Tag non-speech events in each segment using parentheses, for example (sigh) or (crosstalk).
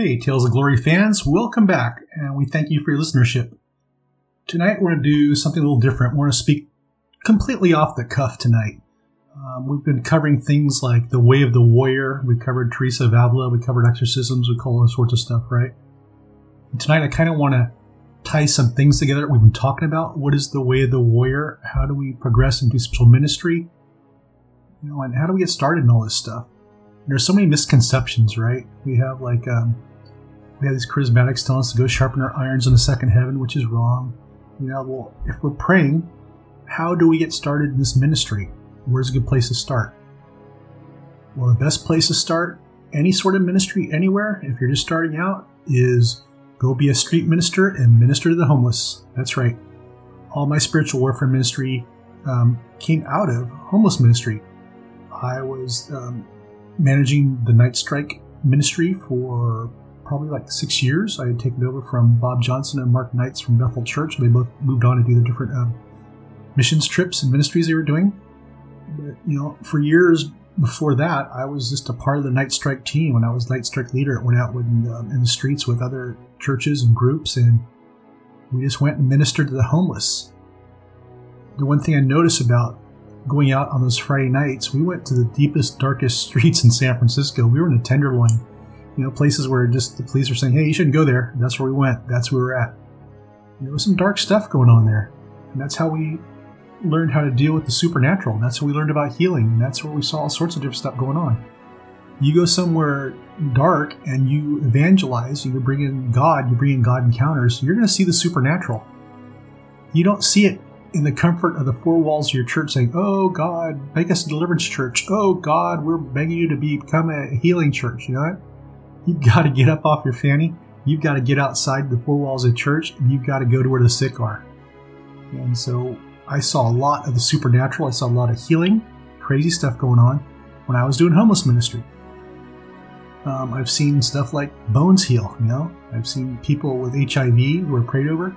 Hey, Tales of Glory fans, welcome back, and we thank you for your listenership. Tonight we're going to do something a little different. We're going to speak completely off the cuff tonight. Um, we've been covering things like the way of the warrior. We covered Teresa of Avila. We covered exorcisms. We call all sorts of stuff, right? And tonight I kind of want to tie some things together we've been talking about. What is the way of the warrior? How do we progress into spiritual ministry? You know, and how do we get started in all this stuff? There's so many misconceptions, right? We have like um, we have these charismatics telling us to go sharpen our irons in the second heaven, which is wrong. You know, well, if we're praying, how do we get started in this ministry? Where's a good place to start? Well, the best place to start any sort of ministry anywhere, if you're just starting out, is Go be a street minister and minister to the homeless. That's right. All my spiritual warfare ministry um, came out of homeless ministry. I was um, managing the Night Strike ministry for probably like six years. I had taken over from Bob Johnson and Mark Knights from Bethel Church. They both moved on to do the different um, missions trips and ministries they were doing. But, you know, for years before that, I was just a part of the Night Strike team. When I was Night Strike leader, I went out with, um, in the streets with other churches and groups, and we just went and ministered to the homeless. The one thing I noticed about going out on those Friday nights, we went to the deepest, darkest (laughs) streets in San Francisco. We were in the Tenderloin, you know, places where just the police were saying, "Hey, you shouldn't go there." That's where we went. That's where we were at. There was some dark stuff going on there, and that's how we learned how to deal with the supernatural. That's how we learned about healing. And that's where we saw all sorts of different stuff going on. You go somewhere dark and you evangelize, you bring in God, you bring in God encounters, you're going to see the supernatural. You don't see it in the comfort of the four walls of your church saying, Oh God, make us a deliverance church. Oh God, we're begging you to become a healing church. You know what? You've got to get up off your fanny. You've got to get outside the four walls of church and you've got to go to where the sick are. And so I saw a lot of the supernatural. I saw a lot of healing, crazy stuff going on when I was doing homeless ministry. Um, I've seen stuff like bones heal, you know. I've seen people with HIV who were prayed over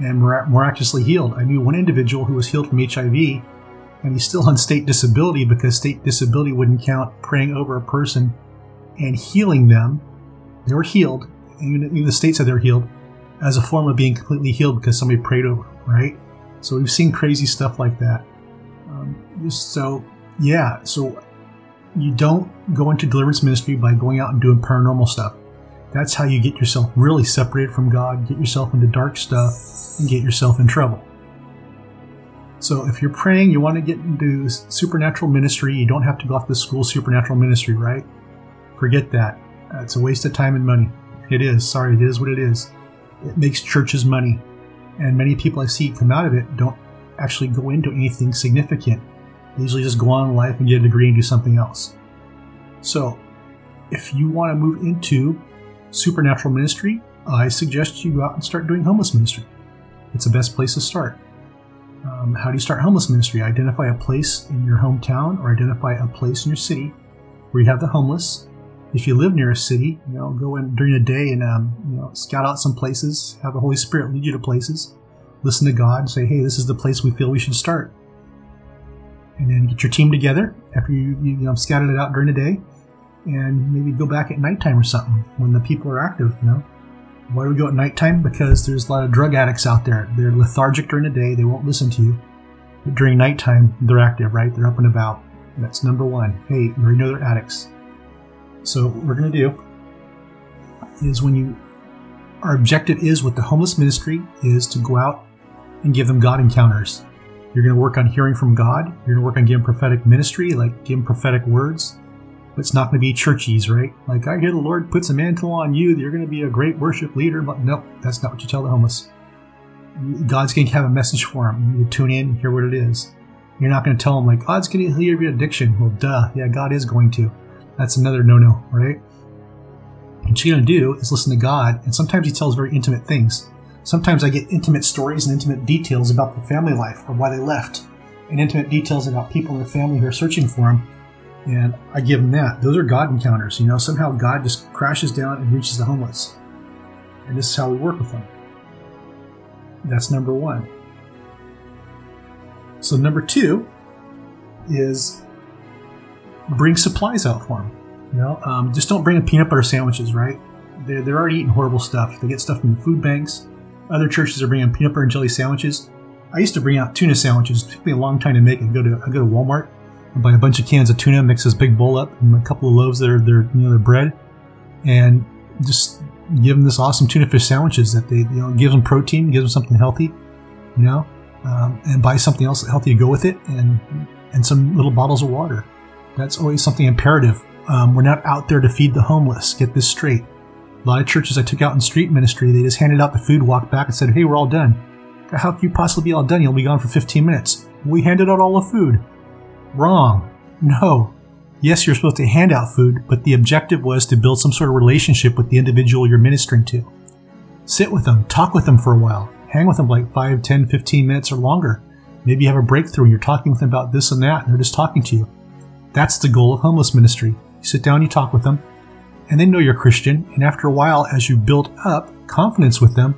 and miraculously healed. I knew one individual who was healed from HIV and he's still on state disability because state disability wouldn't count praying over a person and healing them. They were healed, even the state said they were healed, as a form of being completely healed because somebody prayed over, them, right? So we've seen crazy stuff like that. Um, so yeah, so you don't go into deliverance ministry by going out and doing paranormal stuff. That's how you get yourself really separated from God, get yourself into dark stuff, and get yourself in trouble. So if you're praying, you want to get into supernatural ministry, you don't have to go off to school supernatural ministry, right? Forget that. It's a waste of time and money. It is. Sorry, it is what it is. It makes churches money and many people I see come out of it don't actually go into anything significant. They usually just go on in life and get a degree and do something else. So, if you want to move into supernatural ministry, I suggest you go out and start doing homeless ministry. It's the best place to start. Um, how do you start homeless ministry? Identify a place in your hometown or identify a place in your city where you have the homeless if you live near a city, you know, go in during the day and um, you know scout out some places. Have the Holy Spirit lead you to places. Listen to God say, "Hey, this is the place we feel we should start." And then get your team together after you you, know scouted it out during the day, and maybe go back at nighttime or something when the people are active. You know, why do we go at nighttime? Because there's a lot of drug addicts out there. They're lethargic during the day. They won't listen to you. But during nighttime, they're active, right? They're up and about. That's number one. Hey, you already know they're addicts so what we're going to do is when you our objective is with the homeless ministry is to go out and give them God encounters. You're going to work on hearing from God. You're going to work on giving prophetic ministry, like giving prophetic words. But it's not going to be churchies, right? Like I hear the Lord puts a mantle on you. That you're going to be a great worship leader. But no, that's not what you tell the homeless. God's going to have a message for them. You tune in, hear what it is. You're not going to tell them like oh, God's going to heal your addiction. Well, duh, yeah, God is going to. That's another no no, right? What you're going to do is listen to God, and sometimes He tells very intimate things. Sometimes I get intimate stories and intimate details about the family life or why they left, and intimate details about people in the family who are searching for Him. And I give them that. Those are God encounters. You know, somehow God just crashes down and reaches the homeless. And this is how we work with them. That's number one. So, number two is bring supplies out for them. You know, um, just don't bring peanut butter sandwiches, right? They're, they're already eating horrible stuff. They get stuff from the food banks. Other churches are bringing peanut butter and jelly sandwiches. I used to bring out tuna sandwiches. It took me a long time to make it. Go to I go to Walmart and buy a bunch of cans of tuna, mix this big bowl up, and a couple of loaves that are their you know their bread, and just give them this awesome tuna fish sandwiches that they you know gives them protein, gives them something healthy, you know, um, and buy something else healthy to go with it, and and some little bottles of water. That's always something imperative. Um, we're not out there to feed the homeless. Get this straight. A lot of churches I took out in street ministry, they just handed out the food, walked back, and said, "Hey, we're all done." How can you possibly be all done? You'll be gone for 15 minutes. We handed out all the food. Wrong. No. Yes, you're supposed to hand out food, but the objective was to build some sort of relationship with the individual you're ministering to. Sit with them, talk with them for a while, hang with them like 5, 10, 15 minutes or longer. Maybe you have a breakthrough and you're talking with them about this and that, and they're just talking to you. That's the goal of homeless ministry. You sit down, you talk with them, and they know you're Christian, and after a while, as you build up confidence with them,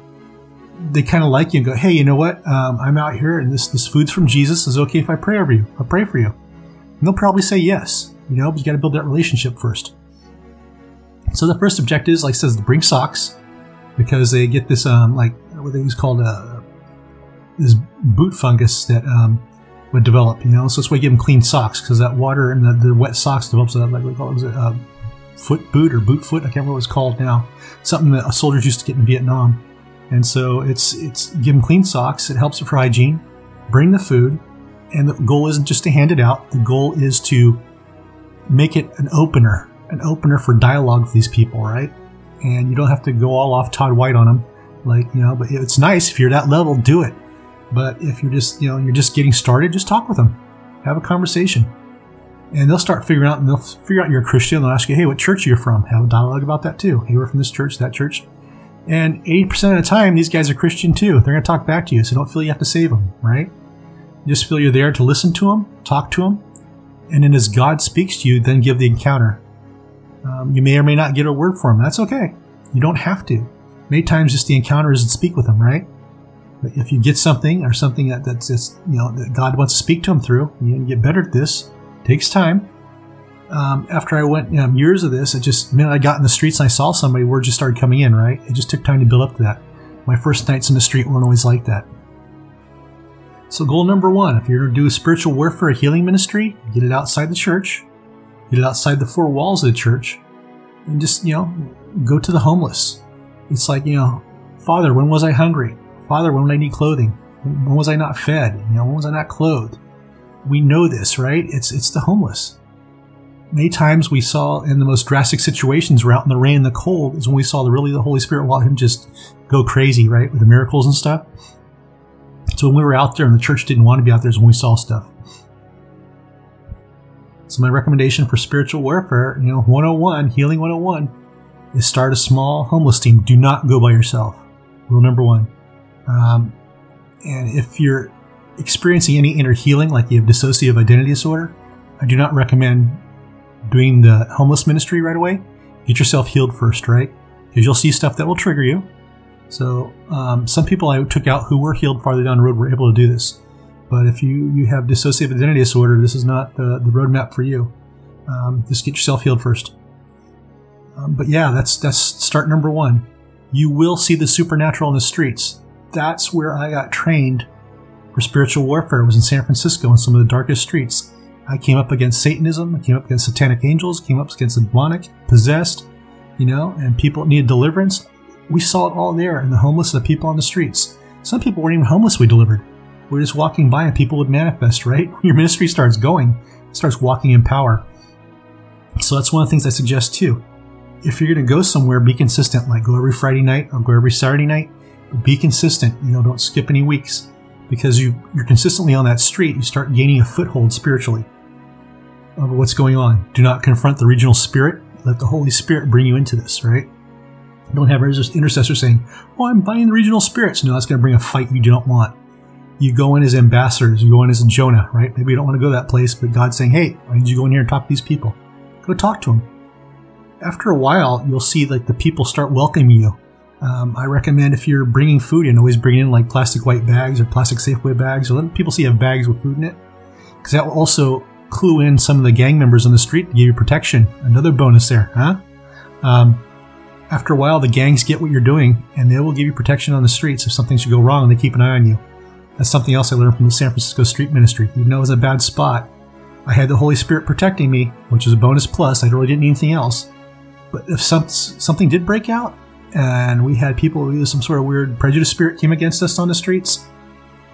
they kind of like you and go, hey, you know what? Um, I'm out here and this, this food's from Jesus. Is okay if I pray over you? I'll pray for you. And they'll probably say yes, you know, but you got to build that relationship first. So the first objective is, like says, to bring socks because they get this, um, like, what they use called uh, this boot fungus that um, would develop, you know. So that's why you give them clean socks because that water and the, the wet socks develops that, like, what was it, uh, foot boot or boot foot? I can't remember what it's called now. Something that soldiers used to get in Vietnam and so it's it's give them clean socks. It helps for hygiene. Bring the food, and the goal isn't just to hand it out. The goal is to make it an opener, an opener for dialogue with these people, right? And you don't have to go all off Todd White on them, like you know. But it's nice if you're that level, do it. But if you're just you know you're just getting started, just talk with them, have a conversation, and they'll start figuring out. And they'll figure out you're a Christian. They'll ask you, "Hey, what church you're you from?" Have a dialogue about that too. Hey, we're from this church, that church and 80% of the time, these guys are Christian too. They're going to talk back to you, so don't feel you have to save them, right? Just feel you're there to listen to them, talk to them, and then as God speaks to you, then give the encounter. Um, you may or may not get a word from them. That's okay. You don't have to. Many times, just the encounter is to speak with them, right? If you get something or something that, that's just, you know, that God wants to speak to them through, you get better at this. It takes time um, after I went um, years of this, it just minute I got in the streets and I saw somebody, word just started coming in. Right, it just took time to build up to that. My first nights in the street weren't always like that. So, goal number one: if you're going to do a spiritual warfare, a healing ministry, get it outside the church, get it outside the four walls of the church, and just you know, go to the homeless. It's like you know, Father, when was I hungry? Father, when did I need clothing? When was I not fed? You know, when was I not clothed? We know this, right? It's it's the homeless many times we saw in the most drastic situations, we're out in the rain and the cold, is when we saw the really the Holy Spirit let him just go crazy, right, with the miracles and stuff. So when we were out there and the church didn't want to be out there, is when we saw stuff. So my recommendation for spiritual warfare, you know, 101, healing 101, is start a small homeless team. Do not go by yourself. Rule number one. Um, and if you're experiencing any inner healing, like you have dissociative identity disorder, I do not recommend doing the homeless ministry right away, get yourself healed first, right? Because you'll see stuff that will trigger you. So um, some people I took out who were healed farther down the road were able to do this. But if you, you have dissociative identity disorder, this is not the, the roadmap for you. Um, just get yourself healed first. Um, but yeah, that's that's start number one. You will see the supernatural in the streets. That's where I got trained for spiritual warfare. It was in San Francisco in some of the darkest streets. I came up against Satanism, I came up against satanic angels, came up against the demonic, possessed, you know, and people needed deliverance. We saw it all there in the homeless and the people on the streets. Some people weren't even homeless we delivered. We are just walking by and people would manifest, right? (laughs) Your ministry starts going, starts walking in power. So that's one of the things I suggest too. If you're going to go somewhere, be consistent. Like go every Friday night or go every Saturday night. Be consistent. You know, don't skip any weeks because you, you're consistently on that street. You start gaining a foothold spiritually of what's going on. Do not confront the regional spirit. Let the Holy Spirit bring you into this, right? Don't have intercessors saying, Oh, I'm buying the regional spirits. No, that's going to bring a fight you do not want. You go in as ambassadors. You go in as Jonah, right? Maybe you don't want to go that place, but God's saying, Hey, I need you to go in here and talk to these people. Go talk to them. After a while, you'll see like the people start welcoming you. Um, I recommend if you're bringing food in, always bring in like plastic white bags or plastic Safeway bags, or let people see you have bags with food in it, because that will also clue in some of the gang members on the street to give you protection. Another bonus there, huh? Um, after a while, the gangs get what you're doing, and they will give you protection on the streets if something should go wrong, and they keep an eye on you. That's something else I learned from the San Francisco street ministry. Even though it was a bad spot, I had the Holy Spirit protecting me, which was a bonus plus. I really didn't need anything else. But if some, something did break out, and we had people with some sort of weird prejudice spirit came against us on the streets,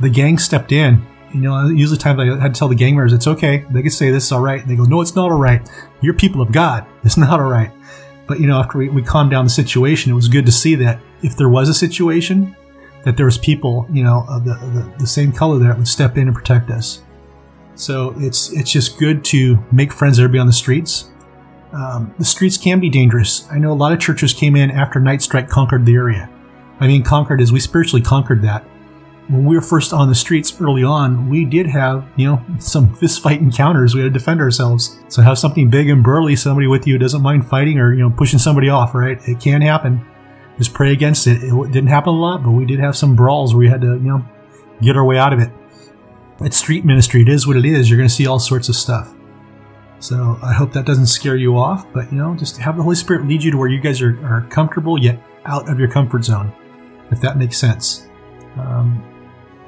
the gang stepped in. You know, usually times I had to tell the gang members, it's okay. They could say this is all right. And they go, no, it's not all right. You're people of God. (laughs) It's not all right. But, you know, after we, we calmed down the situation, it was good to see that if there was a situation, that there was people, you know, of the, the, the same color that would step in and protect us. So it's it's just good to make friends everybody on the streets. Um, the streets can be dangerous. I know a lot of churches came in after Night Strike conquered the area. I mean, conquered as we spiritually conquered that. When we were first on the streets early on, we did have, you know, some fist fight encounters. We had to defend ourselves. So have something big and burly, somebody with you doesn't mind fighting or, you know, pushing somebody off, right? It can happen just pray against it. It didn't happen a lot, but we did have some brawls where we had to, you know, get our way out of it. It's street ministry. It is what it is. You're going to see all sorts of stuff. So I hope that doesn't scare you off, but you know, just have the Holy Spirit lead you to where you guys are, are comfortable yet out of your comfort zone, if that makes sense. Um,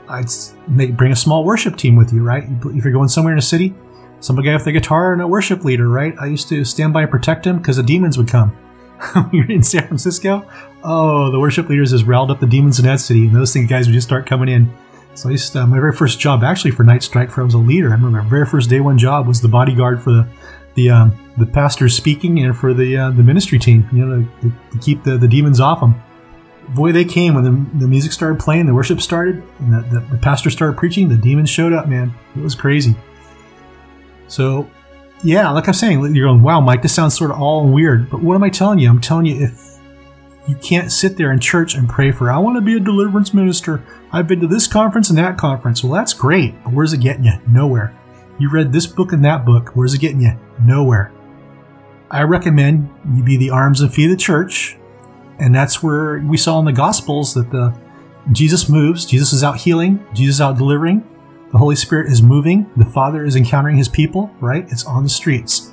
I'd make, bring a small worship team with you, right? If you're going somewhere in a city, somebody with a guitar and a worship leader, right? I used to stand by and protect them because the demons would come. (laughs) you're in San Francisco, oh, the worship leaders has riled up the demons in that city, and those things guys would just start coming in. So I used to, uh, my very first job actually for Night Strike, for I was a leader. I remember my very first day one job was the bodyguard for the the um, the speaking and for the uh, the ministry team, you know, to, to, keep the, the demons off them. Boy, they came when the, the music started playing, the worship started, and the, the, the pastor started preaching. The demons showed up, man. It was crazy. So yeah, like I'm saying, you're going, wow, Mike, this sounds sort of all weird. But what am I telling you? I'm telling you, if you can't sit there in church and pray for, I want to be a deliverance minister. I've been to this conference and that conference. Well, that's great, but where's it getting you? Nowhere. You read this book and that book. Where's it getting you? Nowhere. I recommend you be the arms and feet of the church. And that's where we saw in the Gospels that the Jesus moves. Jesus is out healing. Jesus is out delivering. The Holy Spirit is moving. The Father is encountering His people, right? It's on the streets.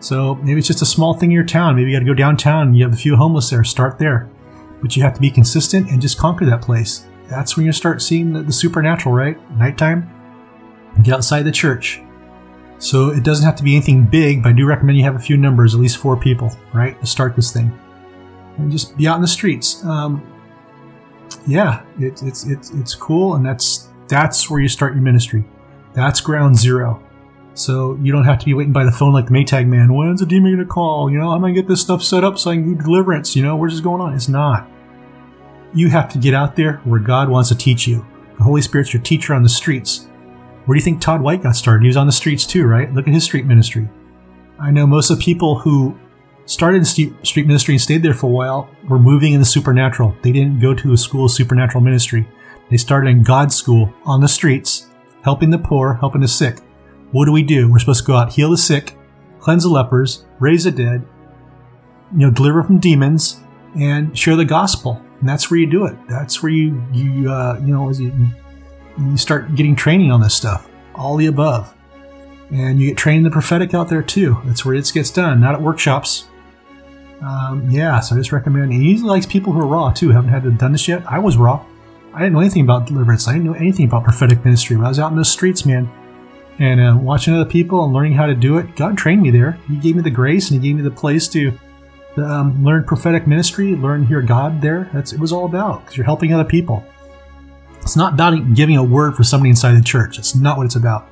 So maybe it's just a small thing in your town. Maybe you got to go downtown you have a few homeless there. Start there. But you have to be consistent and just conquer that place. That's when you start seeing the, the supernatural, right? Nighttime, get outside the church. So it doesn't have to be anything big, but I do recommend you have a few numbers, at least four people, right, to start this thing. And just be out in the streets. Um, yeah, it, it's it's it's cool, and that's that's where you start your ministry. That's ground zero. So you don't have to be waiting by the phone like the Maytag man. When's the demon to call? You know, I'm to get this stuff set up so I can do deliverance. You know, where's this going on? It's not. You have to get out there where God wants to teach you. The Holy Spirit's your teacher on the streets. Where do you think Todd White got started? He was on the streets too, right? Look at his street ministry. I know most of the people who started street ministry and stayed there for a while were moving in the supernatural. They didn't go to a school of supernatural ministry. They started in God's school on the streets, helping the poor, helping the sick. What do we do? We're supposed to go out, heal the sick, cleanse the lepers, raise the dead, you know, deliver from demons, and share the gospel. And that's where you do it. That's where you you uh, you know you, you start getting training on this stuff. All the above, and you get trained in the prophetic out there too. That's where it gets done, not at workshops. Um, yeah, so I just recommend. He usually likes people who are raw too. Haven't had done this yet. I was raw. I didn't know anything about deliverance. I didn't know anything about prophetic ministry. When I was out in the streets, man, and uh, watching other people and learning how to do it, God trained me there. He gave me the grace and He gave me the place to um, learn prophetic ministry, learn hear God there. That's it was all about because you're helping other people. It's not about giving a word for somebody inside the church. It's not what it's about.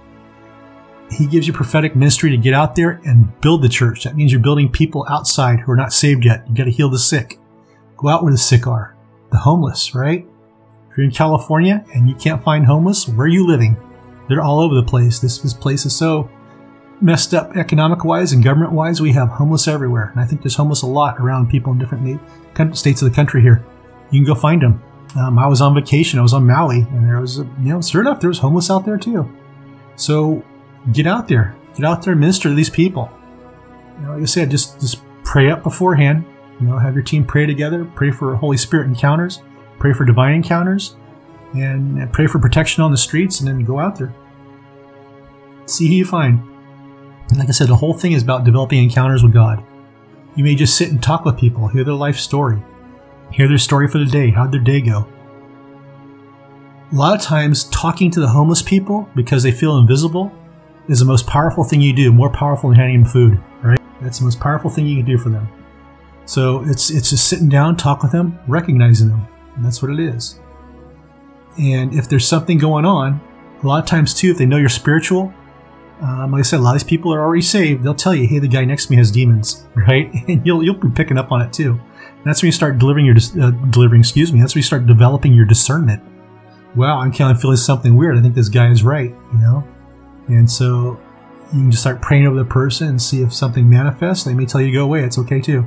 He gives you prophetic ministry to get out there and build the church. That means you're building people outside who are not saved yet. You got to heal the sick. Go out where the sick are, the homeless, right? If you're in California and you can't find homeless, where are you living? They're all over the place. This, this place is so messed up economic wise and government wise. We have homeless everywhere. And I think there's homeless a lot around people in different states of the country here. You can go find them. Um, I was on vacation. I was on Maui, and there was, a, you know, sure enough, there was homeless out there too. So get out there, get out there, and minister to these people. You know, like I said, just just pray up beforehand. You know, have your team pray together. Pray for Holy Spirit encounters pray for divine encounters, and pray for protection on the streets, and then go out there. See who you find. And like I said, the whole thing is about developing encounters with God. You may just sit and talk with people, hear their life story, hear their story for the day, how'd their day go. A lot of times, talking to the homeless people because they feel invisible is the most powerful thing you do, more powerful than handing them food, right? That's the most powerful thing you can do for them. So it's it's just sitting down, talk with them, recognizing them. And that's what it is. And if there's something going on, a lot of times too, if they know you're spiritual, um, like I said, a lot of these people are already saved. They'll tell you, "Hey, the guy next to me has demons," (laughs) right? And you'll you'll be picking up on it too. And that's when you start delivering your uh, delivering. Excuse me. That's when you start developing your discernment. Wow, I'm kind of feeling something weird. I think this guy is right. You know, and so you can just start praying over the person and see if something manifests. They may tell you to go away. It's okay too.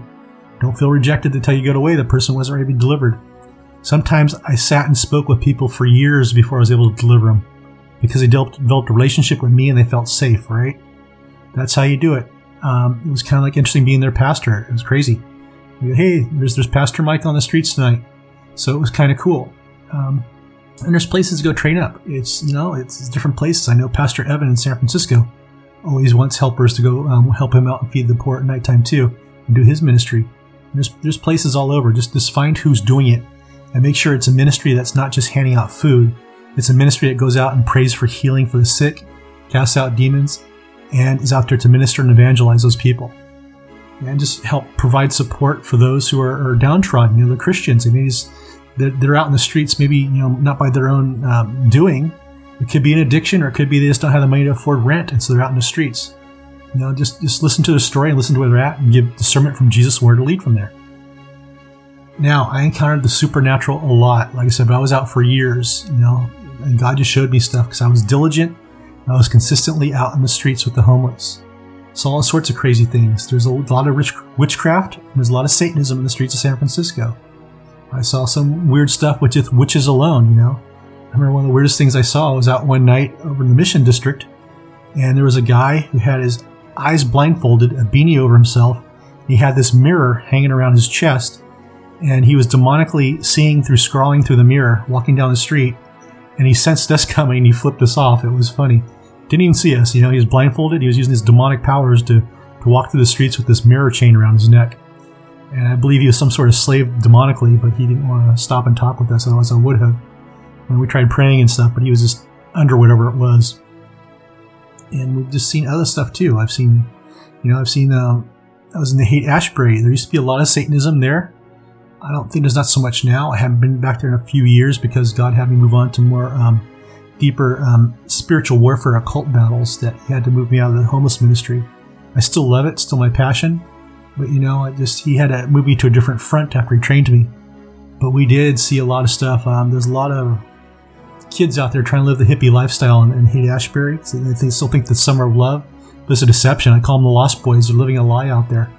Don't feel rejected to tell you to go away. The person wasn't ready to be delivered. Sometimes I sat and spoke with people for years before I was able to deliver them because they developed, a relationship with me and they felt safe, right? That's how you do it. Um, it was kind of like interesting being their pastor. It was crazy. Go, hey, there's there's Pastor Mike on the streets tonight, so it was kind of cool. Um, and there's places to go train up. It's you know it's different places. I know Pastor Evan in San Francisco always wants helpers to go um, help him out and feed the poor at nighttime too, and do his ministry. There's there's places all over. Just just find who's doing it, and make sure it's a ministry that's not just handing out food. It's a ministry that goes out and prays for healing for the sick, casts out demons, and is out there to minister and evangelize those people. And just help provide support for those who are, are downtrodden. You know, the Christians. I mean, they're, they're out in the streets, maybe you know, not by their own um, doing. It could be an addiction, or it could be they just don't have the money to afford rent, and so they're out in the streets. You know, just just listen to the story and listen to where they're at, and give discernment from Jesus where to lead from there. Now, I encountered the supernatural a lot. Like I said, but I was out for years. You know, and God just showed me stuff because I was diligent. I was consistently out in the streets with the homeless. Saw all sorts of crazy things. There's a lot of rich witchcraft. And there's a lot of Satanism in the streets of San Francisco. I saw some weird stuff with just witches alone, you know. I remember one of the weirdest things I saw was out one night over in the Mission District, and there was a guy who had his eyes blindfolded, a beanie over himself. He had this mirror hanging around his chest, and he was demonically seeing through scrawling through the mirror, walking down the street, and he sensed us (laughs) coming and he flipped us off. It was funny. Didn't even see us, you know, he was blindfolded. He was using his demonic powers to, to walk through the streets with this mirror chain around his neck. And I believe he was some sort of slave demonically, but he didn't want to stop and talk with us, otherwise I would have. And we tried praying and stuff, but he was just under whatever it was. And we've just seen other stuff too. I've seen, you know, I've seen, um, I was in the Haight Ashbury. There used to be a lot of Satanism there. I don't think there's not so much now. I haven't been back there in a few years because God had me move on to more um, deeper um, spiritual warfare, occult battles that He had to move me out of the homeless ministry. I still love it, still my passion, but you know, I just He had to move me to a different front after He trained me. But we did see a lot of stuff. Um, there's a lot of kids out there trying to live the hippie lifestyle in Haight Ashbury. So they still think the summer of love, it's a deception. I call them the Lost Boys. They're living a lie out there.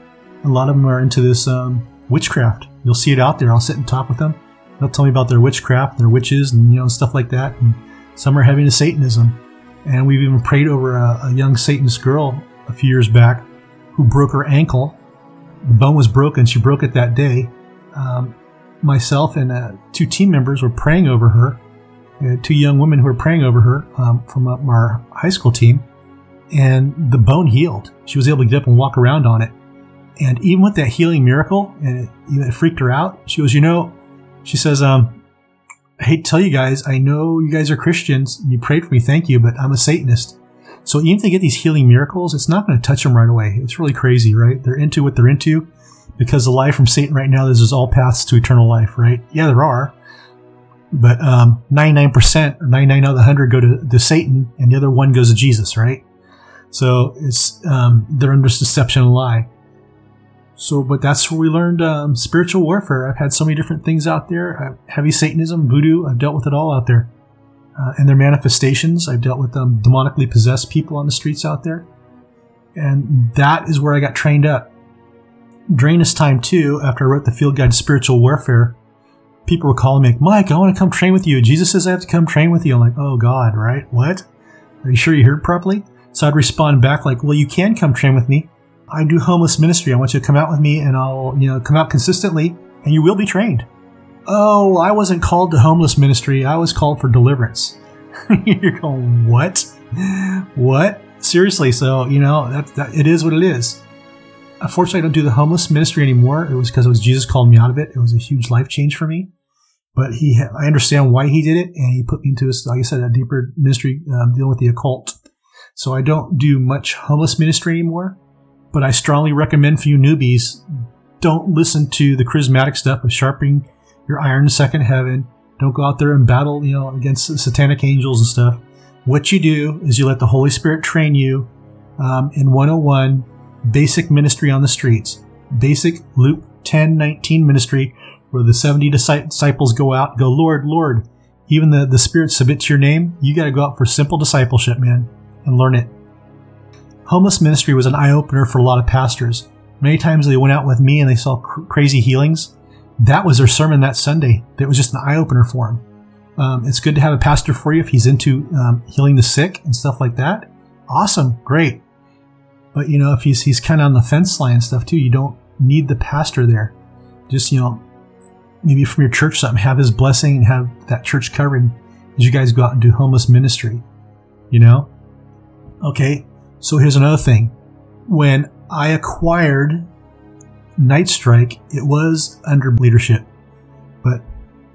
A lot of them are into this um, witchcraft You'll see it out there. I'll sit and talk with them. They'll tell me about their witchcraft, their witches, and you know stuff like that. And some are heavy into Satanism. And we've even prayed over a, a young Satanist girl a few years back who broke her ankle. The bone was broken. She broke it that day. Um, myself and uh, two team members were praying over her. two young women who were praying over her um, from our high school team, and the bone healed. She was able to get up and walk around on it. And even with that healing miracle, and it, freaked her out. She goes, you know, she says, um, I hate to tell you guys, I know you guys are Christians and you prayed for me, thank you, but I'm a Satanist. So even if they get these healing miracles, it's not going to touch them right away. It's really crazy, right? They're into what they're into because the lie from Satan right now is there's all paths to eternal life, right? Yeah, there are. But um, 99% or 99 out of the 100 go to, to Satan and the other one goes to Jesus, right? So it's um, they're under deception and lie. So, but that's where we learned um, spiritual warfare. I've had so many different things out there. Uh, heavy Satanism, voodoo. I've dealt with it all out there, uh, and their manifestations. I've dealt with um, demonically possessed people on the streets out there, and that is where I got trained up. During this time too, after I wrote the field guide to spiritual warfare, people were calling me, like, "Mike, I want to come train with you." Jesus says I have to come train with you. I'm like, "Oh God, right? What? Are you sure you heard properly?" So I'd respond back like, "Well, you can come train with me." I do homeless ministry. I want you to come out with me and I'll, you know, come out consistently and you will be trained. Oh, I wasn't called to homeless ministry. I was called for deliverance. (laughs) You're going, what? What? Seriously. So, you know, that, that, it is what it is. unfortunately, I don't do the homeless ministry anymore. It was because it was Jesus called me out of it. It was a huge life change for me. But he, I understand why he did it, and he put me into, a, like I said, a deeper ministry um, dealing with the occult. So I don't do much homeless ministry anymore. But I strongly recommend for you newbies, don't listen to the charismatic stuff of sharpening your iron second heaven. Don't go out there and battle, you know, against satanic angels and stuff. What you do is you let the Holy Spirit train you um, in 101 basic ministry on the streets. Basic Luke 10 19 ministry where the 70 disciples go out go, Lord, Lord, even the, the Spirit submits your name. You got to go out for simple discipleship, man, and learn it. Homeless ministry was an eye opener for a lot of pastors. Many times they went out with me and they saw cr- crazy healings. That was their sermon that Sunday. That was just an eye opener for them. Um, it's good to have a pastor for you if he's into um, healing the sick and stuff like that. Awesome, great. But you know, if he's he's kind of on the fence line stuff too, you don't need the pastor there. Just you know, maybe from your church something, have his blessing and have that church covering as you guys go out and do homeless ministry. You know? Okay, so here's another thing. When I acquired Night Strike, it was under leadership. But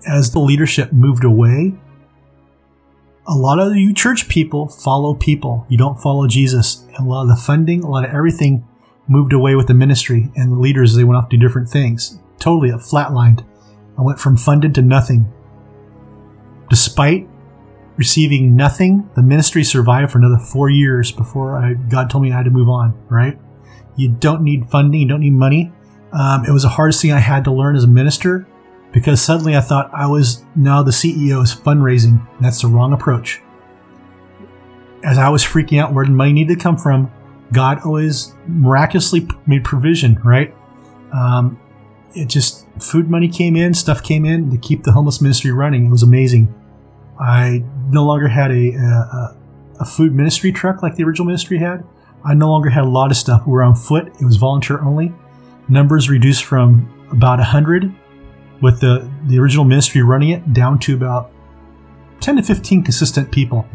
as the leadership moved away, a lot of you church people follow people. You don't follow Jesus. And a lot of the funding, a lot of everything moved away with the ministry and the leaders. They went off to do different things. Totally it flatlined. I went from funded to nothing. Despite receiving nothing, the ministry survived for another four years before I, God told me I had to move on, right? You don't need funding, you don't need money. Um, it was the hardest thing I had to learn as a minister because suddenly I thought I was now the CEO is fundraising. That's the wrong approach. As I was freaking out where the money needed to come from, God always miraculously made provision, right? Um, it just food money came in, stuff came in to keep the homeless ministry running. It was amazing. I no longer had a, a, a food ministry truck like the original ministry had. I no longer had a lot of stuff. We were on foot. It was volunteer only. Numbers reduced from about 100 with the, the original ministry running it down to about 10 to 15 consistent people.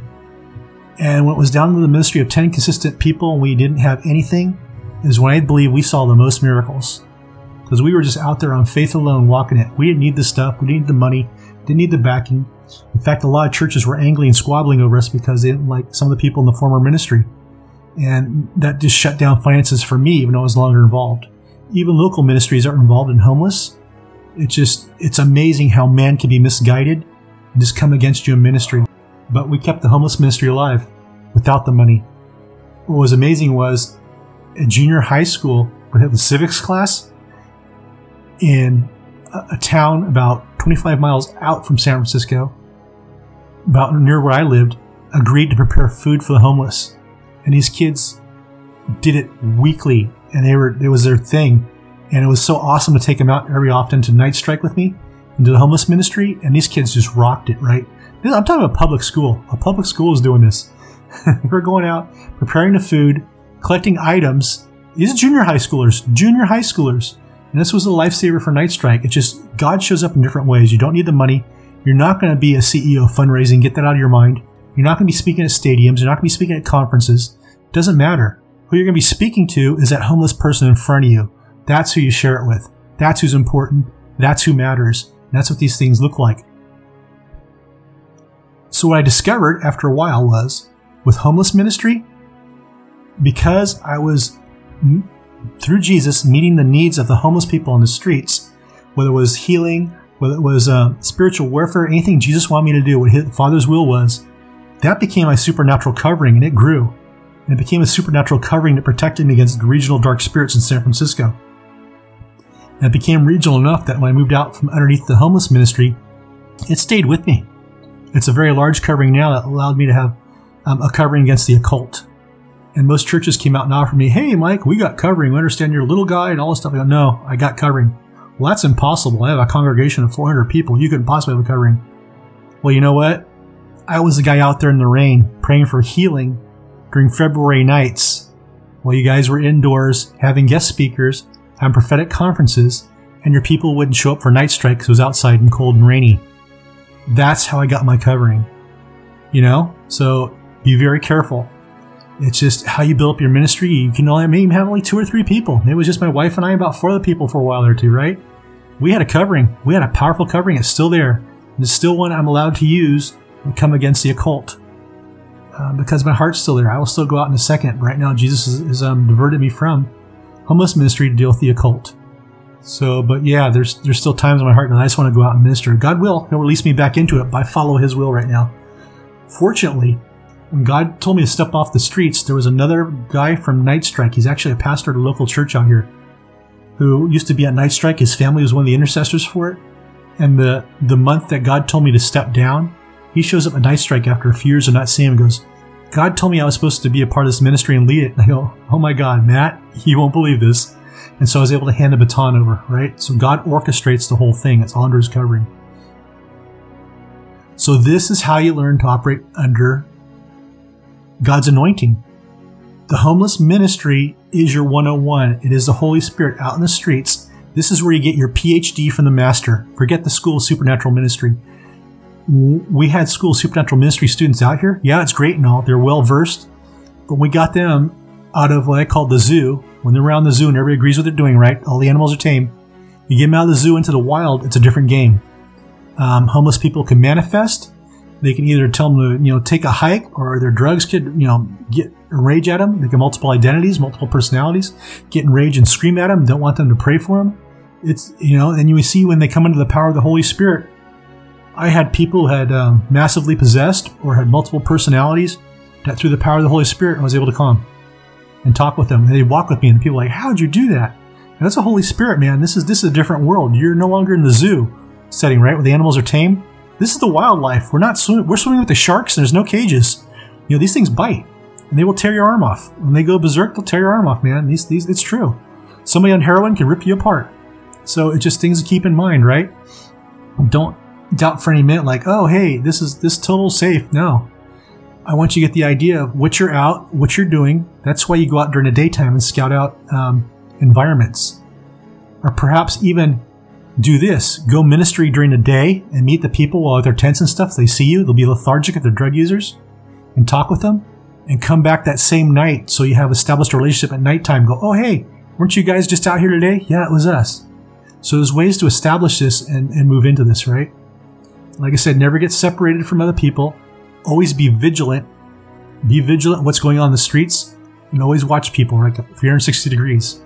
And when it was down to the ministry of 10 consistent people and we didn't have anything, is when I believe we saw the most miracles because we were just out there on faith alone walking it. We didn't need the stuff, we didn't need the money, didn't need the backing. In fact, a lot of churches were angling and squabbling over us because they didn't like some of the people in the former ministry. And that just shut down finances for me, even though I was longer involved. Even local ministries are involved in homeless. It's just, it's amazing how man can be misguided and just come against you in ministry. But we kept the homeless ministry alive without the money. What was amazing was at junior high school, we had the civics class, in a, a town about 25 miles out from San Francisco, about near where I lived, agreed to prepare food for the homeless. And these kids did it weekly, and they were it was their thing. And it was so awesome to take them out every often to night strike with me into the homeless ministry. And these kids just rocked it, right? I'm talking about public school. A public school is doing this. (laughs) we're going out, preparing the food, collecting items. These are junior high schoolers, junior high schoolers. And this was a lifesaver for Night Strike. It's just God shows up in different ways. You don't need the money. You're not going to be a CEO fundraising. Get that out of your mind. You're not going to be speaking at stadiums. You're not going to be speaking at conferences. It doesn't matter. Who you're going to be speaking to is that homeless person in front of you. That's who you share it with. That's who's important. That's who matters. That's what these things look like. So what I discovered after a while was with homeless ministry, because I was through Jesus meeting the needs of the homeless people on the streets, whether it was healing, whether it was uh, spiritual warfare, anything Jesus wanted me to do, what his Father's will was, that became my supernatural covering and it grew. And it became a supernatural covering that protected me against the regional dark spirits in San Francisco. And it became regional enough that when I moved out from underneath the homeless ministry, it stayed with me. It's a very large covering now that allowed me to have um, a covering against the occult and most churches came out and offered me, hey, Mike, we got covering. We understand you're a little guy and all this stuff. I go, no, I got covering. Well, that's impossible. I have a congregation of 400 people. You couldn't possibly have a covering. Well, you know what? I was the guy out there in the rain praying for healing during February nights while you guys were indoors having guest speakers, having prophetic conferences, and your people wouldn't show up for night strike because it was outside and cold and rainy. That's how I got my covering. You know? So be very careful. It's just how you build up your ministry. You can only have only two or three people. It was just my wife and I, about four other people for a while or two, right? We had a covering. We had a powerful covering. It's still there. And it's still one I'm allowed to use and come against the occult. Uh, because my heart's still there. I will still go out in a second. Right now, Jesus has um, diverted me from homeless ministry to deal with the occult. So, but yeah, there's there's still times in my heart that I just want to go out and minister. God will. He'll release me back into it, but I follow His will right now. Fortunately, when God told me to step off the streets, there was another guy from Night Strike. He's actually a pastor at a local church out here who used to be at Night Strike. His family was one of the intercessors for it. And the, the month that God told me to step down, he shows up at Night Strike after a few years of not seeing him and goes, God told me I was supposed to be a part of this ministry and lead it. And I go, Oh my God, Matt, you won't believe this. And so I was able to hand the baton over, right? So God orchestrates the whole thing. It's all under his covering. So this is how you learn to operate under God's anointing. The homeless ministry is your 101. It is the Holy Spirit out in the streets. This is where you get your PhD from the Master. Forget the School of Supernatural Ministry. We had School Supernatural Ministry students out here. Yeah, it's great and all. They're well versed. But we got them out of what I call the zoo. When they're around the zoo and everybody agrees what they're doing, right? All the animals are tame. You get them out of the zoo into the wild, it's a different game. Um, homeless people can manifest they can either tell them to, you know, take a hike or their drugs could, you know, get rage at them. They can multiple identities, multiple personalities, get enraged and scream at them, don't want them to pray for them. It's, you know, and you see when they come into the power of the Holy Spirit. I had people who had um, massively possessed or had multiple personalities that through the power of the Holy Spirit I was able to calm and talk with them. And they walk with me and people like, how'd you do that? And that's a Holy Spirit, man. This is, this is a different world. You're no longer in the zoo setting, right? Where the animals are tame this is the wildlife. We're not swimming. We're swimming with the sharks. There's no cages. You know these things bite, and they will tear your arm off. When they go berserk, they'll tear your arm off, man. These these it's true. Somebody on heroin can rip you apart. So it's just things to keep in mind, right? Don't doubt for any minute, like, oh hey, this is this total safe. No, I want you to get the idea of what you're out, what you're doing. That's why you go out during the daytime and scout out um, environments, or perhaps even do this go ministry during the day and meet the people while at their tents and stuff. They see you, they'll be lethargic if they're drug users, and talk with them, and come back that same night so you have established a relationship at nighttime. Go, oh, hey, weren't you guys just out here today? Yeah, it was us. So there's ways to establish this and, and move into this, right? Like I said, never get separated from other people. Always be vigilant. Be vigilant what's going on in the streets and always watch people, right? 360 degrees.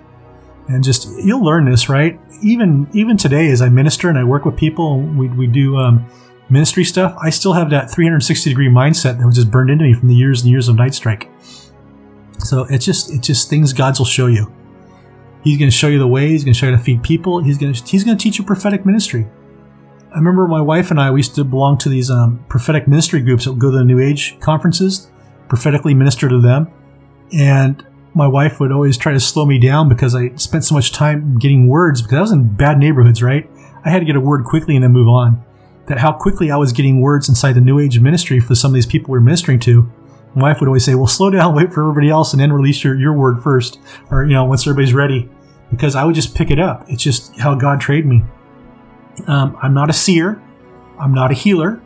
And just, you'll learn this, right? even even today, as I minister and I work with people, we we do um, ministry stuff. I still have that 360 degree mindset that was just burned into me from the years and years of Night Strike. So it's just it's just things God's will show you. He's going to show you the way. He's going to show you how to feed people. He's going to he's going to teach you prophetic ministry. I remember my wife and I we used to belong to these um, prophetic ministry groups that would go to the New Age conferences, prophetically minister to them, and my wife would always try to slow me down because I spent so much time getting words because I was in bad neighborhoods, right? I had to get a word quickly and then move on. That how quickly I was getting words inside the New Age ministry for some of these people we are ministering to. My wife would always say, well, slow down, (laughs) wait for everybody else, and then release your, your word first. Or, you know, once everybody's ready. Because I would just pick it up. It's just how God trained me. Um, I'm not a seer. I'm not a healer.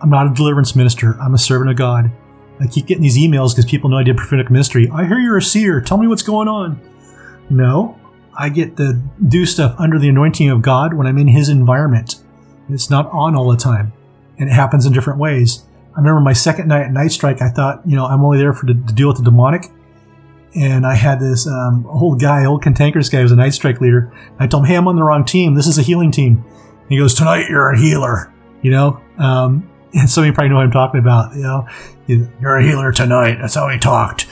I'm not a deliverance minister. I'm a servant of God. I keep getting these emails because people know I did prophetic ministry. I hear you're a seer. Tell me what's going on. No, I get to do stuff under the anointing of God when I'm in His environment. It's not on all the time, and it happens in different ways. I remember my second night at Night Strike. I thought, you know, I'm only there for to, to deal with the demonic, and I had this um, old guy, old cantankerous guy, who was a Night Strike leader. I told him, "Hey, I'm on the wrong team. This is a healing team." He goes, "Tonight you're a healer." You know, um, and some of you probably know what I'm talking about. You know, you're a healer tonight. That's how he talked.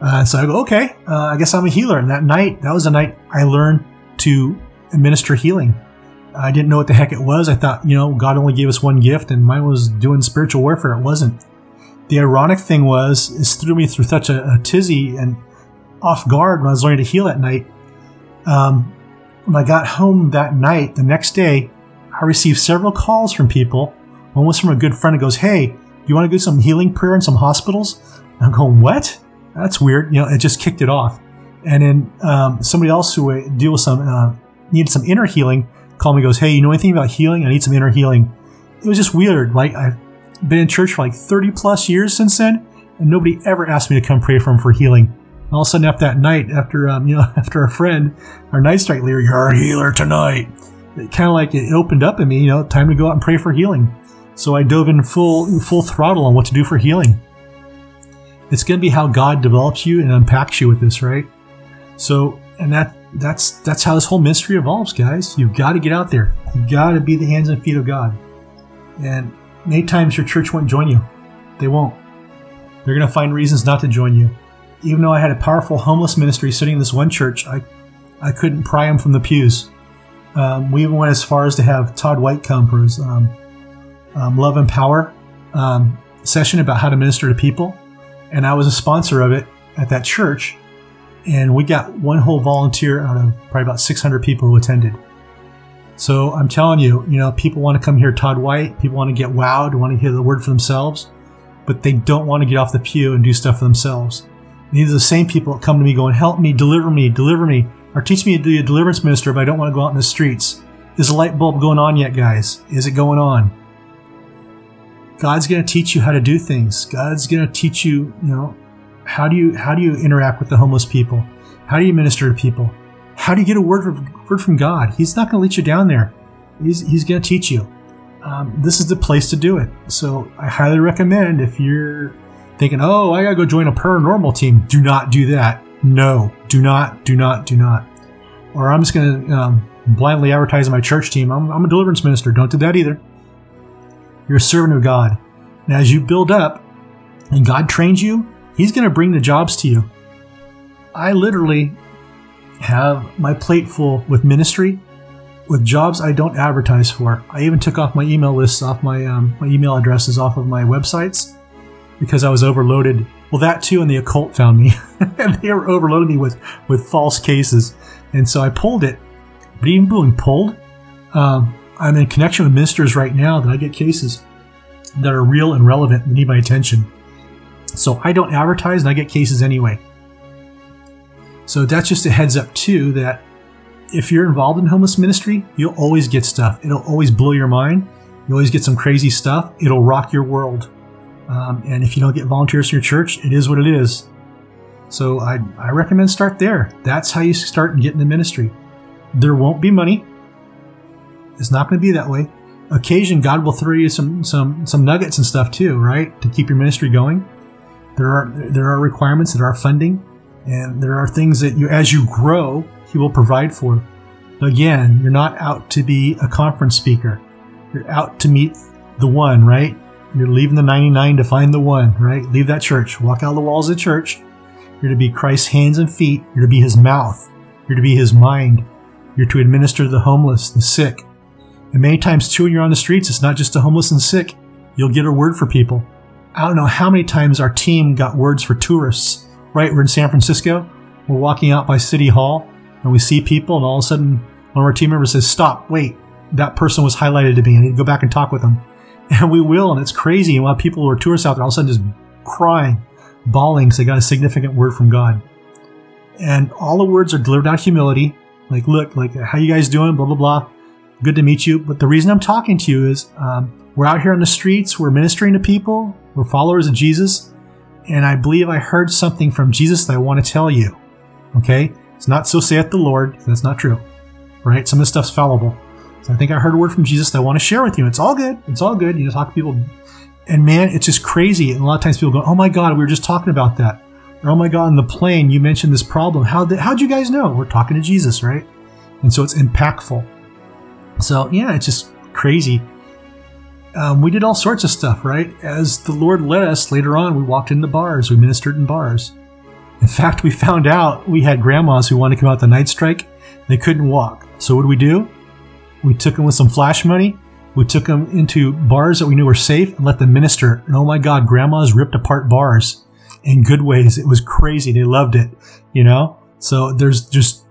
Uh, so I go, okay, uh, I guess I'm a healer. And that night, that was the night I learned to administer healing. I didn't know what the heck it was. I thought, you know, God only gave us one gift, and mine was doing spiritual warfare. It wasn't. The ironic thing was, it threw me through such a, a tizzy and off guard when I was learning to heal that night. Um, when I got home that night, the next day, I received several calls from people one was from a good friend who goes, Hey, you want to do some healing prayer in some hospitals? And I'm going, What? That's weird. You know, it just kicked it off. And then um, somebody else who uh, deal with some uh, needed some inner healing called me goes, Hey, you know anything about healing? I need some inner healing. It was just weird. Like I've been in church for like 30 plus years since then. and nobody ever asked me to come pray for them for healing. All of a sudden, after that night, after um, you know, (laughs) after a friend, our night strike leader, you're a healer tonight. It kind of like it opened up in me, you know, time to go out and pray for healing. So I dove in full full throttle on what to do for healing. It's going to be how God develops you and unpacks you with this, right? So, and that that's that's how this whole mystery evolves, guys. You've got to get out there. You've got to be the hands and feet of God. And many times your church won't join you. They won't. They're going to find reasons not to join you. Even though I had a powerful homeless ministry sitting in this one church, I, I couldn't pry them from the pews. Um, we even went as far as to have Todd White come for his um, um, Love and Power um, session about how to minister to people. And I was a sponsor of it at that church. And we got one whole volunteer out of probably about 600 people who attended. So I'm telling you, you know, people want to come hear Todd White. People want to get wowed, want to hear the word for themselves, but they don't want to get off the pew and do stuff for themselves. And these are the same people that come to me going, help me, deliver me, deliver me, or teach me to be a deliverance minister, but I don't want to go out in the streets. Is the light bulb going on yet, guys? Is it going on? God's going to teach you how to do things. God's going to teach you, you know, how do you how do you interact with the homeless people? How do you minister to people? How do you get a word from, word from God? He's not going to let you down there. He's, he's going to teach you. Um, this is the place to do it. So I highly recommend if you're thinking, oh, I got to go join a paranormal team, do not do that. No, do not, do not, do not. Or I'm just going to um, blindly advertise my church team. I'm, I'm a deliverance minister. Don't do that either. You're a servant of God. And as you build up and God trains you, He's going to bring the jobs to you. I literally have my plate full with ministry, with jobs I don't advertise for. I even took off my email lists off my um, my email addresses off of my websites because I was overloaded. Well, that too, and the occult found me, (laughs) and they were overloading me with with false cases, and so I pulled it. But even being pulled, um, I'm in connection with ministers right now that I get cases that are real and relevant and need my attention. So I don't advertise and I get cases anyway. So that's just a heads up too that if you're involved in homeless ministry, you'll always get stuff. It'll always blow your mind. You always get some crazy stuff. It'll rock your world. Um, and if you don't get volunteers in your church, it is what it is. So I, I recommend start there. That's how you start and get into ministry. There won't be money. It's not going to be that way. Occasion, God will throw you some some some nuggets and stuff too, right, to keep your ministry going. There are there are requirements, there are funding, and there are things that you, as you grow, He will provide for. Again, you're not out to be a conference speaker. You're out to meet the one, right? You're leaving the 99 to find the one, right? Leave that church. Walk out the walls of the church. You're to be Christ's hands and feet. You're to be His mouth. You're to be His mind. You're to administer the homeless, the sick, and many times, too, when you're on the streets, it's not just the homeless and sick. You'll get a word for people. I don't know how many times our team got words for tourists. Right? We're in San Francisco. We're walking out by City Hall and we see people, and all of a sudden, one of our team members says, Stop, wait, that person was highlighted to me. I need to go back and talk with them. (laughs) And we will, and it's crazy. And while people who are tourists out there all of a sudden just crying, bawling because they got a significant word from God. And all the words are delivered out of humility. Like, look, like, how you guys doing? Blah, blah, blah good to meet you. But the reason I'm talking to you is um, we're out here on the streets, we're ministering to people, we're followers of Jesus, and I believe I heard something from Jesus that I want to tell you. Okay? It's not so saith the Lord, that's not true. Right? Some of this stuff's fallible. So I think I heard a word from Jesus that I want to share with you. It's all good. It's all good. You know, talk to people. And man, it's just crazy. And a lot of times people go, Oh my God, we were just talking about that. Or, oh my God, in the plane, you mentioned this problem. How did, how'd you guys know? We're talking to Jesus, right? And so it's impactful. So yeah, it's just crazy. Um, we did all sorts of stuff, right? As the Lord led us later on, we walked into bars, we ministered in bars. In fact, we found out we had grandmas who wanted to come out the night strike. They couldn't walk. So what did we do? We took them with some flash money. We took them into bars that we knew were safe and let them minister. And oh my God, grandmas ripped apart bars in good ways. It was crazy. They loved it, you know? So there's just,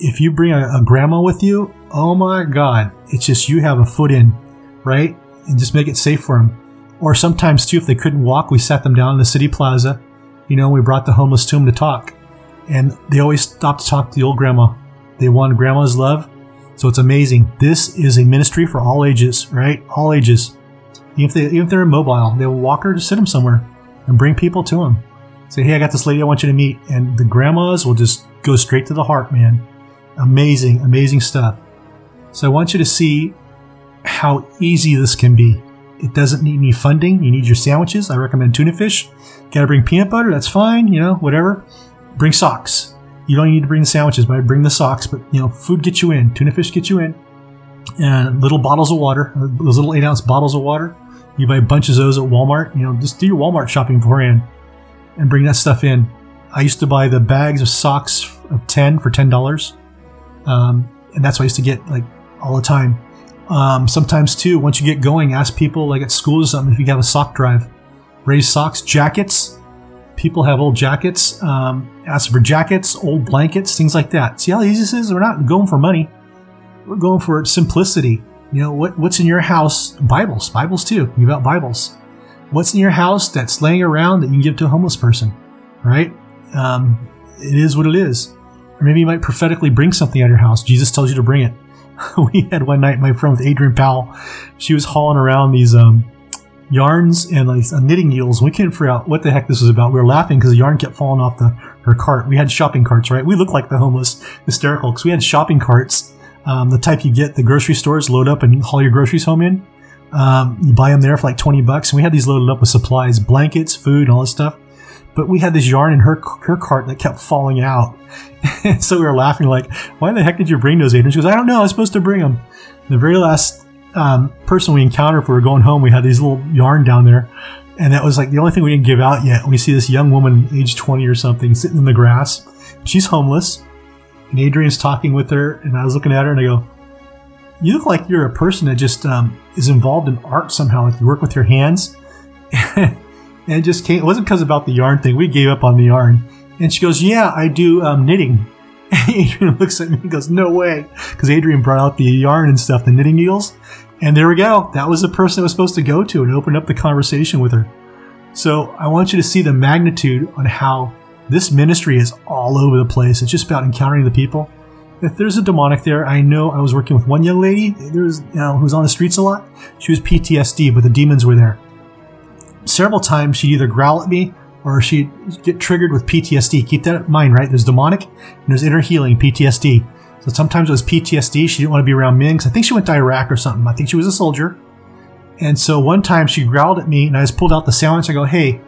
if you bring a, a grandma with you, oh my God, it's just you have a foot in, right? And just make it safe for them. Or sometimes, too, if they couldn't walk, we sat them down in the city plaza. You know, we brought the homeless to them to talk. And they always stopped to talk to the old grandma. They wanted grandma's love. So it's amazing. This is a ministry for all ages, right? All ages. Even if, they, even if they're immobile, they'll walk her to sit them somewhere. and bring people to them. Say, hey, I got this lady I want you to meet. And the grandmas will just go straight to the heart, man. Amazing, amazing stuff. So I want you to see how easy this can be. It doesn't need any funding. You need your sandwiches. I recommend tuna fish. Got to bring peanut butter. That's fine. You know, whatever. Bring socks. You don't need to bring the sandwiches, but I bring the socks. But you know, food gets you in. Tuna fish gets you in. And little bottles of water. Those little eight ounce bottles of water. You buy bunches of those at Walmart. You know, just do your Walmart shopping beforehand and bring that stuff in. I used to buy the bags of socks of ten for ten dollars, um, and that's what I used to get like all the time. Um, sometimes too, once you get going, ask people like at school or something if you have a sock drive. Raise socks, jackets. People have old jackets. Um, ask for jackets, old blankets, things like that. See how easy this is? We're not going for money. We're going for simplicity. You know what? What's in your house? Bibles, Bibles too. Give out Bibles. What's in your house that's laying around that you can give to a homeless person? Right? Um, it is what it is. Or maybe you might prophetically bring something out of your house. Jesus tells you to bring it. (laughs) we had one night my friend with Adrian Powell. She was hauling around these um, yarns and like uh, knitting needles. We couldn't figure out what the heck this was about. We were laughing because the yarn kept falling off the her cart. We had shopping carts, right? We looked like the homeless, hysterical because we had shopping carts, um, the type you get the grocery stores load up and haul your groceries home in. Um, you buy them there for like twenty bucks, and we had these loaded up with supplies, blankets, food, all this stuff. But we had this yarn in her her cart that kept falling out, and (laughs) so we were laughing like, "Why the heck did you bring those?" Adrian? She goes, "I don't know. I was supposed to bring them." And the very last um, person we encountered if we were going home, we had these little yarn down there, and that was like the only thing we didn't give out yet. We see this young woman, age twenty or something, sitting in the grass. She's homeless, and Adrian's talking with her, and I was looking at her and I go, "You look like you're a person that just um, is involved in art somehow. Like you work with your hands." (laughs) and it just came. It wasn't because about the yarn thing. We gave up on the yarn. And she goes, "Yeah, I do um, knitting." (laughs) And Adrian looks at me and goes, "No way," because Adrian brought out the yarn and stuff, the knitting needles. And there we go. That was the person that was supposed to go to and open up the conversation with her. So I want you to see the magnitude on how this ministry is all over the place. It's just about encountering the people. If there's a demonic there, I know I was working with one young lady. There's you know, who was on the streets a lot. She was PTSD, but the demons were there several times she'd either growl at me or she'd get triggered with PTSD. Keep that in mind, right? There's demonic and there's inner healing, PTSD. So sometimes it was PTSD. She didn't want to be around men because I think she went to Iraq or something. I think she was a soldier. And so one time she growled at me and I just pulled out the sandwich. I go, hey,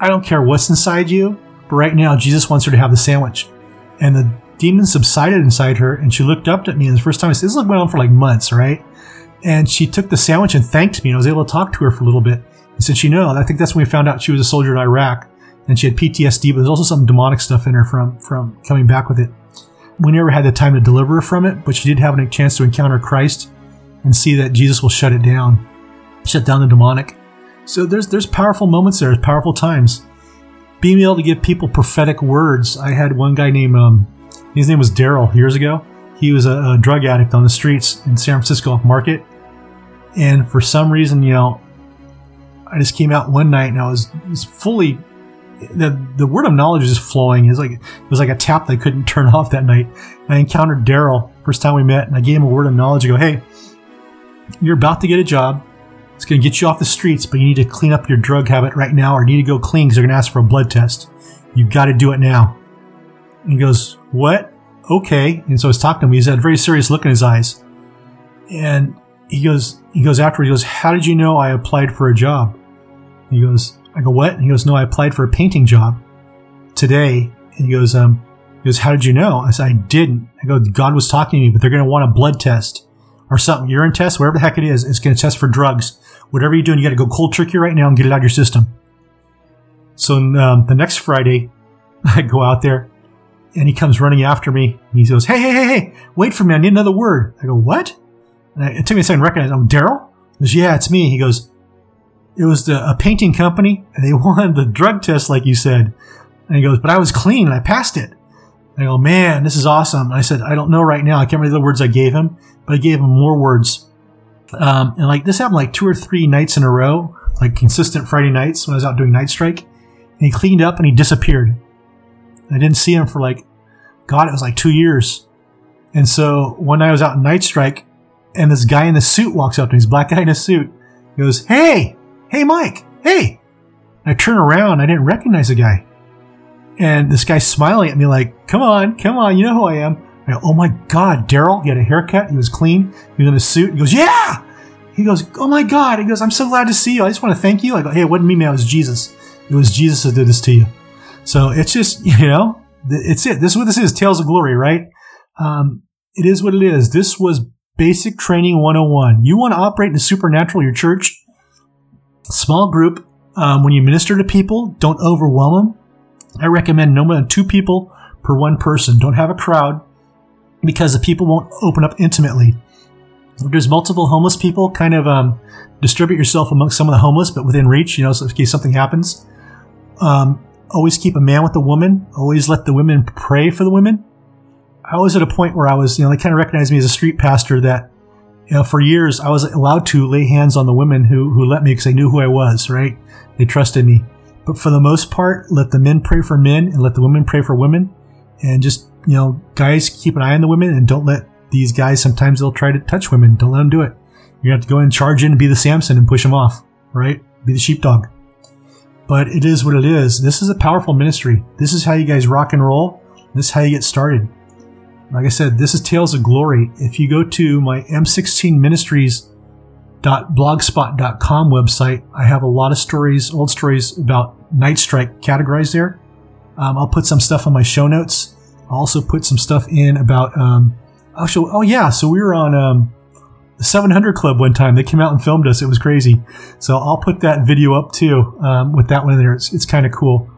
I don't care what's inside you, but right now Jesus wants her to have the sandwich. And the demon subsided inside her and she looked up at me. And the first time I said, this went on for like months, right? And she took the sandwich and thanked me. And I was able to talk to her for a little bit. And since you know, I think that's when we found out she was a soldier in Iraq and she had PTSD, but there's also some demonic stuff in her from, from coming back with it. We never had the time to deliver her from it, but she did have a chance to encounter Christ and see that Jesus will shut it down, shut down the demonic. So there's there's powerful moments there, powerful times. Being able to give people prophetic words. I had one guy named um, his name was Daryl years ago. He was a, a drug addict on the streets in San Francisco off Market, and for some reason, you know, I just came out one night and I was, was fully the the word of knowledge just flowing. It was like it was like a tap that I couldn't (laughs) turn off that night. I encountered Daryl first time we met, and I gave him a word of knowledge. I go, "Hey, you're about to get a job. It's going to get you off the streets, but you need to clean up your drug habit right now, or need to go clean because they're going to ask for a blood test. You've got to do it now." And he goes, "What? Okay." And so I was talking to him. He's had a very serious look in his eyes, and he goes, he goes after, he goes, how did you know I applied for a job? He goes, I go, what? he goes, no, I applied for a painting job today. And he goes, um, he goes, how did you know? I said, I didn't. I go, God was talking to me, but they're going to want a blood test or something, urine test, whatever the heck it is. It's going to test for drugs. Whatever you're doing, you got to go cold turkey right now and get it out of your system. So um, the next Friday, (laughs) I go out there and he comes running after me. He goes, hey, hey, hey, hey, wait for me. I need another word. I go, what? And it took me a second to recognize. I'm Daryl. He goes, yeah, it's me. He goes, it was the, a painting company, and they (laughs) wanted the drug test, like you said. And he goes, but I was clean, and I passed it. And I go, man, this is awesome. And I said, I don't know right now. I can't remember the words I gave him, but I gave him more words. Um, and like this happened like two or three nights in a row, like consistent Friday nights when I was out doing night strike. And he cleaned up and he disappeared. I didn't see him for like, God, it was like two years. And so one night I was out in night strike and this guy in the suit walks up to me, this black guy in a suit. He goes, Hey, hey, Mike, hey. I turn around, I didn't recognize the guy. And this guy's smiling at me like, come on, come on, you know who I am. I go, oh my God, Daryl, he had a haircut, he was clean, he was in a suit. He goes, yeah! He goes, oh my God. He goes, I'm so glad to see you. I just want to thank you. I go, hey, it wasn't me, man, it was Jesus. It was Jesus that did this to you. So it's just, (laughs) you know, it's it. This is what this is, Tales of Glory, right? Um, it is what it is. This was basic training 101. You want to operate in the supernatural, your church, small group, um, when you minister to people, don't overwhelm them. I recommend no more than two people per one person. Don't have a crowd because the people won't open up intimately. If there's multiple homeless people, kind of um, distribute yourself amongst some of the homeless, but within reach, you know, so in case something happens. Um, always keep a man with the woman. Always let the women pray for the women. I was at a point where I was, you know, they kind of recognized me as a street pastor that, you know, for years I was allowed to lay hands on the women who, who let me because they knew who I was, right? They trusted me. But for the most part, let the men pray for men and let the women pray for women. And just, you know, guys, keep an eye on the women and don't let these guys, sometimes they'll try to touch women. Don't let them do it. You have to go and charge in and be the Samson and push them off, right? Be the sheepdog. But it is what it is. This is a powerful ministry. This is how you guys rock and roll. This is how you get started. Like I said, this is Tales of Glory. If you go to my m16ministries.blogspot.com website, I have a lot of stories, old stories about Night Strike categorized there. Um, I'll put some stuff on my show notes. I'll also put some stuff in about, um, actually, oh yeah, so we were on um, the 700 Club one time. They came out and filmed us. It was crazy. So I'll put that video up too um, with that one in there. It's, it's kind of cool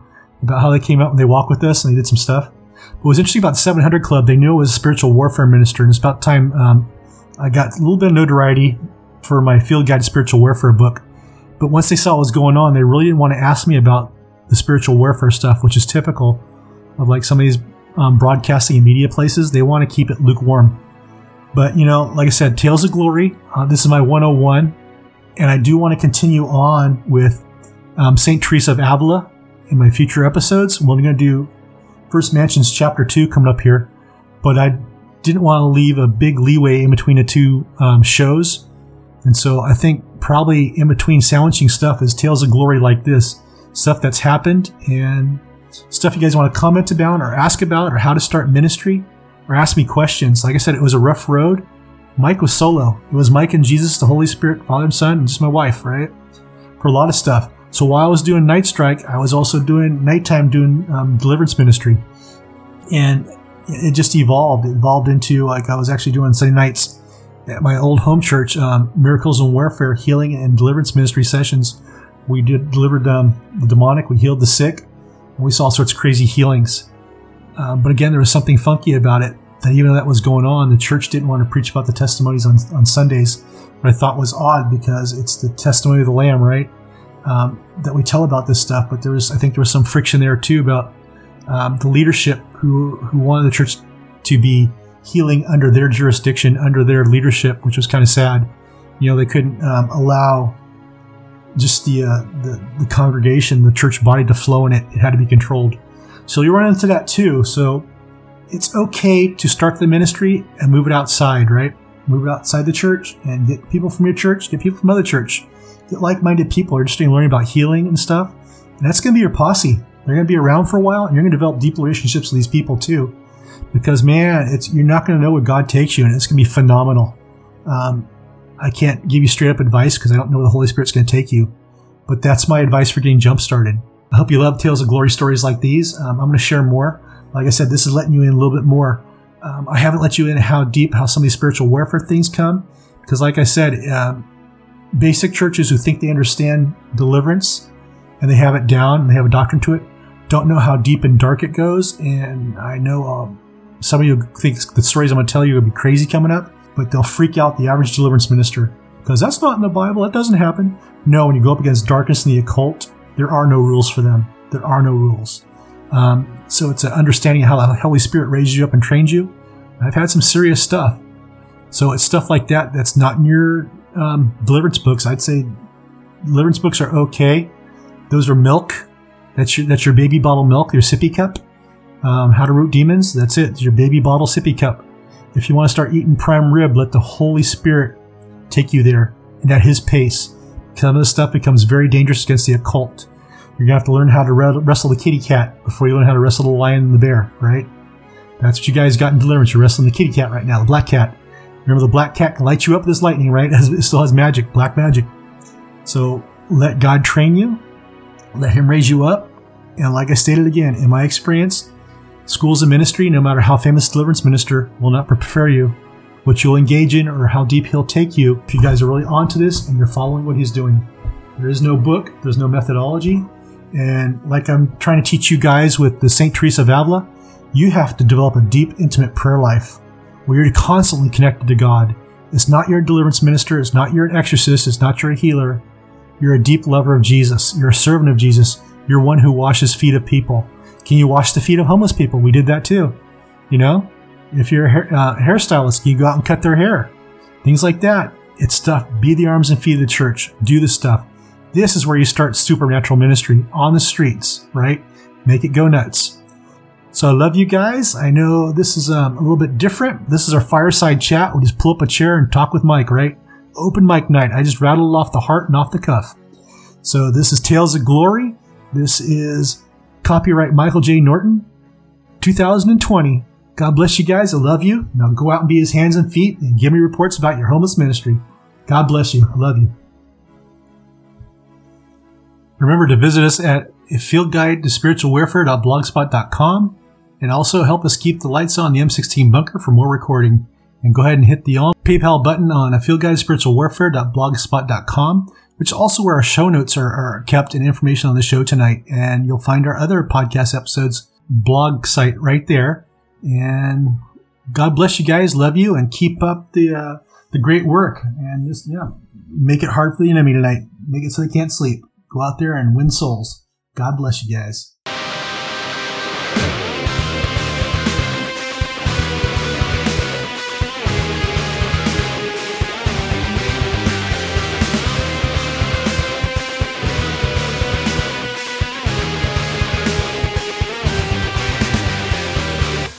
about how they came out and they walked with us and they did some stuff. What was interesting about the 700 Club, they knew it was a spiritual warfare minister, and it's about time um, I got a little bit of notoriety for my Field Guide to Spiritual Warfare book. But once they saw what was going on, they really didn't want to ask me about the spiritual warfare stuff, which is typical of like some of these um, broadcasting and media places. They want to keep it lukewarm. But, you know, like I said, Tales of Glory, uh, this is my 101. And I do want to continue on with um, St. Teresa of Avila in my future episodes. We're going to do First Mansions Chapter 2 coming up here, but I didn't want to leave a big leeway in between the two um, shows. And so I think probably in between sandwiching stuff is Tales of Glory like this stuff that's happened and stuff you guys want to comment about or ask about or how to start ministry or ask me questions. Like I said, it was a rough road. Mike was solo. It was Mike and Jesus, the Holy Spirit, Father and Son, and just my wife, right? For a lot of stuff. So while I was doing Night Strike, I was also doing nighttime doing um, deliverance ministry, and it just evolved. It evolved into like I was actually doing Sunday nights at my old home church, um, miracles and warfare, healing and deliverance ministry sessions. We did delivered um, the demonic, we healed the sick, and we saw all sorts of crazy healings. Uh, but again, there was something funky about it. That even though that was going on, the church didn't want to preach about the testimonies on, on Sundays. What I thought was odd because it's the testimony of the Lamb, right? Um, that we tell about this stuff. But there was, I think, there was some friction there too about um, the leadership who who wanted the church to be healing under their jurisdiction, under their leadership, which was kind of sad. You know, they couldn't um, allow just the, uh, the the congregation, the church body, to flow in it. It had to be controlled. So you run into that too. So it's okay to start the ministry and move it outside, right? Move it outside the church and get people from your church, get people from other church get like-minded people are interested in learning about healing and stuff. And that's going to be your posse. They're going to be around for a while, and you're going to develop deep relationships with these people too. Because man, it's you're not going to know where God takes you, and it's going to be phenomenal. Um, I can't give you straight up advice because I don't know where the Holy Spirit's going to take you. But that's my advice for getting jump started. I hope you love Tales of Glory stories like these. Um, I'm going to share more. Like I said, this is letting you in a little bit more. Um, I haven't let you in how deep, how some of these spiritual warfare things come. Because, like I said, um, basic churches who think they understand deliverance and they have it down and they have a doctrine to it don't know how deep and dark it goes. And I know um, some of you think the stories I'm going to tell you will be crazy coming up, but they'll freak out the average deliverance minister because that's not in the Bible. That doesn't happen. No, when you go up against darkness and the occult, there are no rules for them. There are no rules. Um, so it's an understanding of how the Holy Spirit raised you up and trained you. I've had some serious stuff. So it's stuff like that that's not in your um, deliverance books, I'd say deliverance books are okay. Those are milk. That's your that's your baby bottle milk, your sippy cup. Um, how to root demons. That's it. It's your baby bottle sippy cup. If you want to start eating prime rib, let the Holy Spirit take you there and at His pace. Some of this stuff becomes very dangerous against the occult. You're to have to learn how to wrestle the kitty cat before you learn how to wrestle the lion and the bear, right? That's what you guys got in deliverance. You're wrestling the kitty cat right now, the black cat. Remember, the black cat can light you up with this lightning, right? (laughs) It still has magic, black magic. So let God train you, let Him raise you up. And like I stated again, in my experience, schools of ministry, no matter how famous deliverance minister, will not prepare you what you'll engage in or how deep He'll take you if you guys are really onto this and you're following what He's doing. There is no book, there's no methodology. And like I'm trying to teach you guys with the St. Teresa of Avila, you have to develop a deep, intimate prayer life where you're constantly connected to God. It's not your deliverance minister, it's not you're exorcist, it's not you're healer. You're a deep lover of Jesus. You're a servant of Jesus. You're one who washes feet of people. Can you wash the feet of homeless people? We did that too. You know, if you're a hair, uh, hairstylist, can you go out and cut their hair? Things like that. It's stuff. Be the arms and feet of the church. Do the stuff. This is where you start supernatural ministry on the streets, right? Make it go nuts. So I love you guys. I know this is um, a little bit different. This is our fireside chat. We'll just pull up a chair and talk with Mike, right? Open mic night. I just rattled off the heart and off the cuff. So this is Tales of Glory. This is copyright Michael J. Norton, 2020. God bless you guys. I love you. Now go out and be his hands and feet and give me reports about your homeless ministry. God bless you. I love you. Remember to visit us at a field guide to spiritual warfare.blogspot.com and also help us keep the lights on the M16 bunker for more recording. And go ahead and hit the PayPal button on a field guide spiritual warfare.blogspot.com, which is also where our show notes are, are kept and information on the show tonight. And you'll find our other podcast episodes blog site right there. And God bless you guys. Love you and keep up the, uh, the great work and just, yeah, make it hard for the enemy tonight. Make it so they can't sleep. Go out there and win souls. God bless you guys.